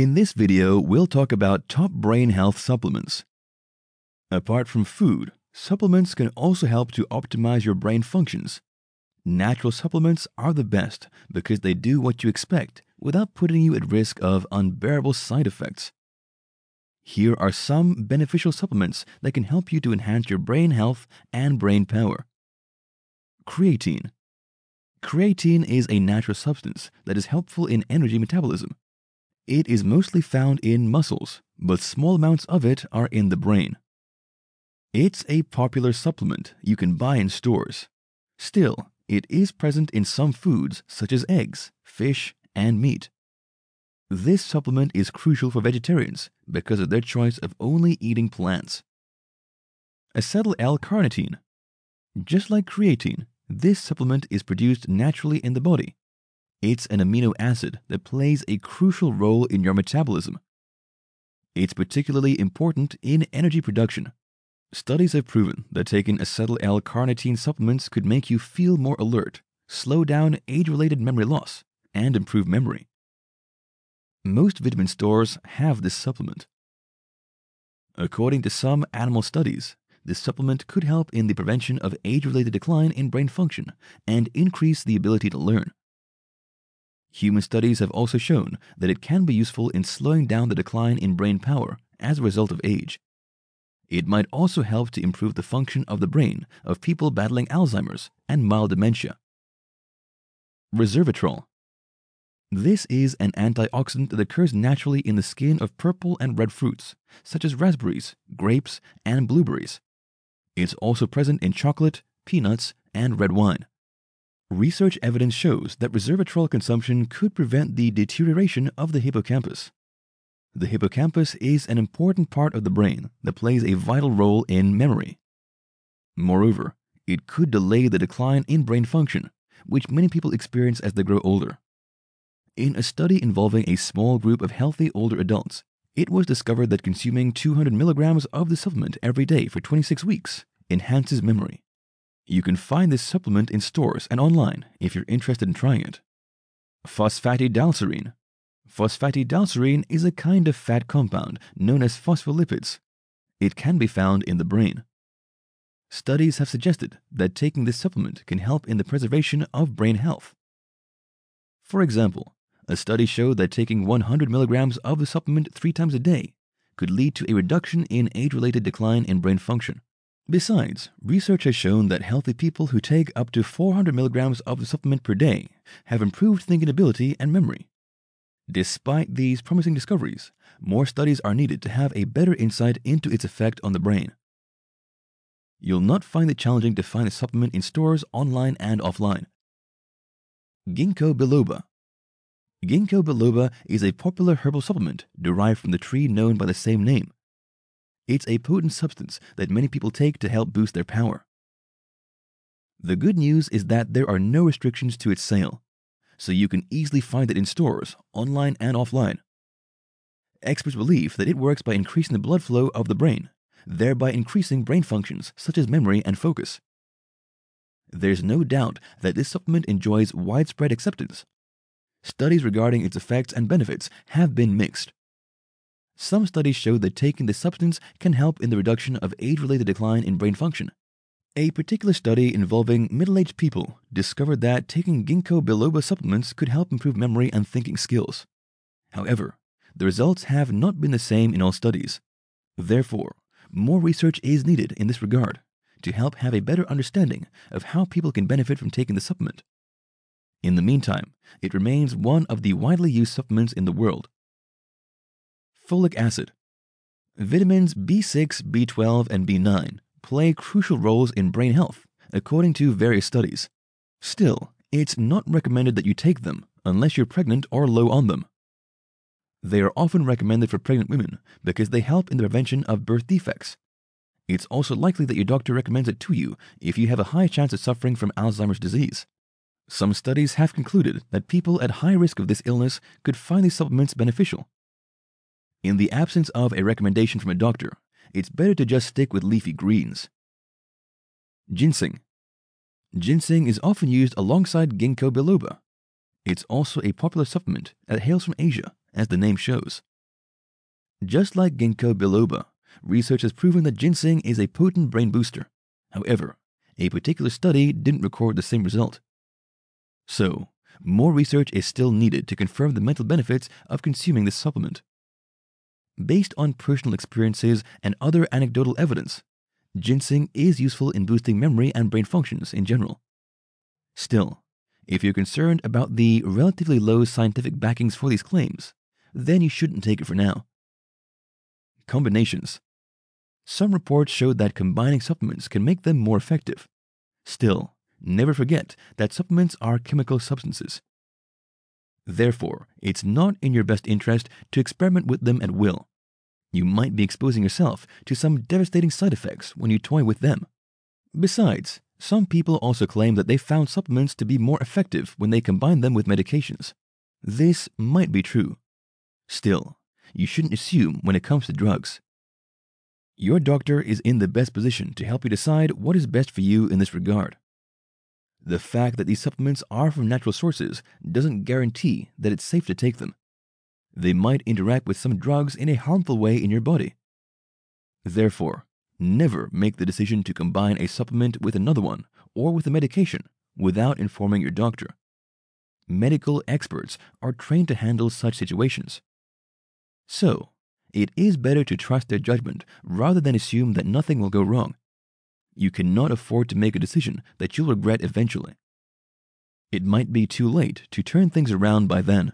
In this video, we'll talk about top brain health supplements. Apart from food, supplements can also help to optimize your brain functions. Natural supplements are the best because they do what you expect without putting you at risk of unbearable side effects. Here are some beneficial supplements that can help you to enhance your brain health and brain power. Creatine. Creatine is a natural substance that is helpful in energy metabolism. It is mostly found in muscles, but small amounts of it are in the brain. It's a popular supplement you can buy in stores. Still, it is present in some foods such as eggs, fish, and meat. This supplement is crucial for vegetarians because of their choice of only eating plants. Acetyl L-carnitine. Just like creatine, this supplement is produced naturally in the body. It's an amino acid that plays a crucial role in your metabolism. It's particularly important in energy production. Studies have proven that taking acetyl L-carnitine supplements could make you feel more alert, slow down age-related memory loss, and improve memory. Most vitamin stores have this supplement. According to some animal studies, this supplement could help in the prevention of age-related decline in brain function and increase the ability to learn. Human studies have also shown that it can be useful in slowing down the decline in brain power as a result of age. It might also help to improve the function of the brain of people battling Alzheimer's and mild dementia. Resveratrol this is an antioxidant that occurs naturally in the skin of purple and red fruits, such as raspberries, grapes, and blueberries. It's also present in chocolate, peanuts, and red wine. Research evidence shows that resveratrol consumption could prevent the deterioration of the hippocampus. The hippocampus is an important part of the brain that plays a vital role in memory. Moreover, it could delay the decline in brain function, which many people experience as they grow older. In a study involving a small group of healthy older adults, it was discovered that consuming 200 milligrams of the supplement every day for 26 weeks enhances memory. You can find this supplement in stores and online if you're interested in trying it. Phosphatidylserine. Phosphatidylserine is a kind of fat compound known as phospholipids. It can be found in the brain. Studies have suggested that taking this supplement can help in the preservation of brain health. For example, a study showed that taking 100 milligrams of the supplement three times a day could lead to a reduction in age-related decline in brain function. Besides, research has shown that healthy people who take up to 400 milligrams of the supplement per day have improved thinking ability and memory. Despite these promising discoveries, more studies are needed to have a better insight into its effect on the brain. You'll not find it challenging to find a supplement in stores online and offline. Ginkgo biloba Ginkgo biloba is a popular herbal supplement derived from the tree known by the same name. It's a potent substance that many people take to help boost their power. The good news is that there are no restrictions to its sale, so you can easily find it in stores, online and offline. Experts believe that it works by increasing the blood flow of the brain, thereby increasing brain functions such as memory and focus. There's no doubt that this supplement enjoys widespread acceptance studies regarding its effects and benefits have been mixed. Some studies show that taking the substance can help in the reduction of age-related decline in brain function. A particular study involving middle-aged people discovered that taking ginkgo biloba supplements could help improve memory and thinking skills. However, the results have not been the same in all studies. Therefore, more research is needed in this regard to help have a better understanding of how people can benefit from taking the supplement. In the meantime, it remains one of the widely used supplements in the world. Folic acid. Vitamins B6, B12, and B9 play crucial roles in brain health, according to various studies. Still, it's not recommended that you take them unless you're pregnant or low on them. They are often recommended for pregnant women because they help in the prevention of birth defects. It's also likely that your doctor recommends it to you if you have a high chance of suffering from Alzheimer's disease. Some studies have concluded that people at high risk of this illness could find these supplements beneficial. In the absence of a recommendation from a doctor, it's better to just stick with leafy greens. Ginseng. Ginseng is often used alongside ginkgo biloba. It's also a popular supplement that hails from Asia, as the name shows. Just like ginkgo biloba, research has proven that ginseng is a potent brain booster. However, a particular study didn't record the same result. So, more research is still needed to confirm the mental benefits of consuming this supplement. Based on personal experiences and other anecdotal evidence, ginseng is useful in boosting memory and brain functions in general. Still, if you're concerned about the relatively low scientific backings for these claims, then you shouldn't take it for now. Combinations. Some reports showed that combining supplements can make them more effective. Still, never forget that supplements are chemical substances. Therefore, it's not in your best interest to experiment with them at will. You might be exposing yourself to some devastating side effects when you toy with them. Besides, some people also claim that they found supplements to be more effective when they combine them with medications. This might be true. Still, you shouldn't assume when it comes to drugs. Your doctor is in the best position to help you decide what is best for you in this regard. The fact that these supplements are from natural sources doesn't guarantee that it's safe to take them. They might interact with some drugs in a harmful way in your body. Therefore, never make the decision to combine a supplement with another one or with a medication without informing your doctor. Medical experts are trained to handle such situations. So, it is better to trust their judgment rather than assume that nothing will go wrong. You cannot afford to make a decision that you'll regret eventually. It might be too late to turn things around by then.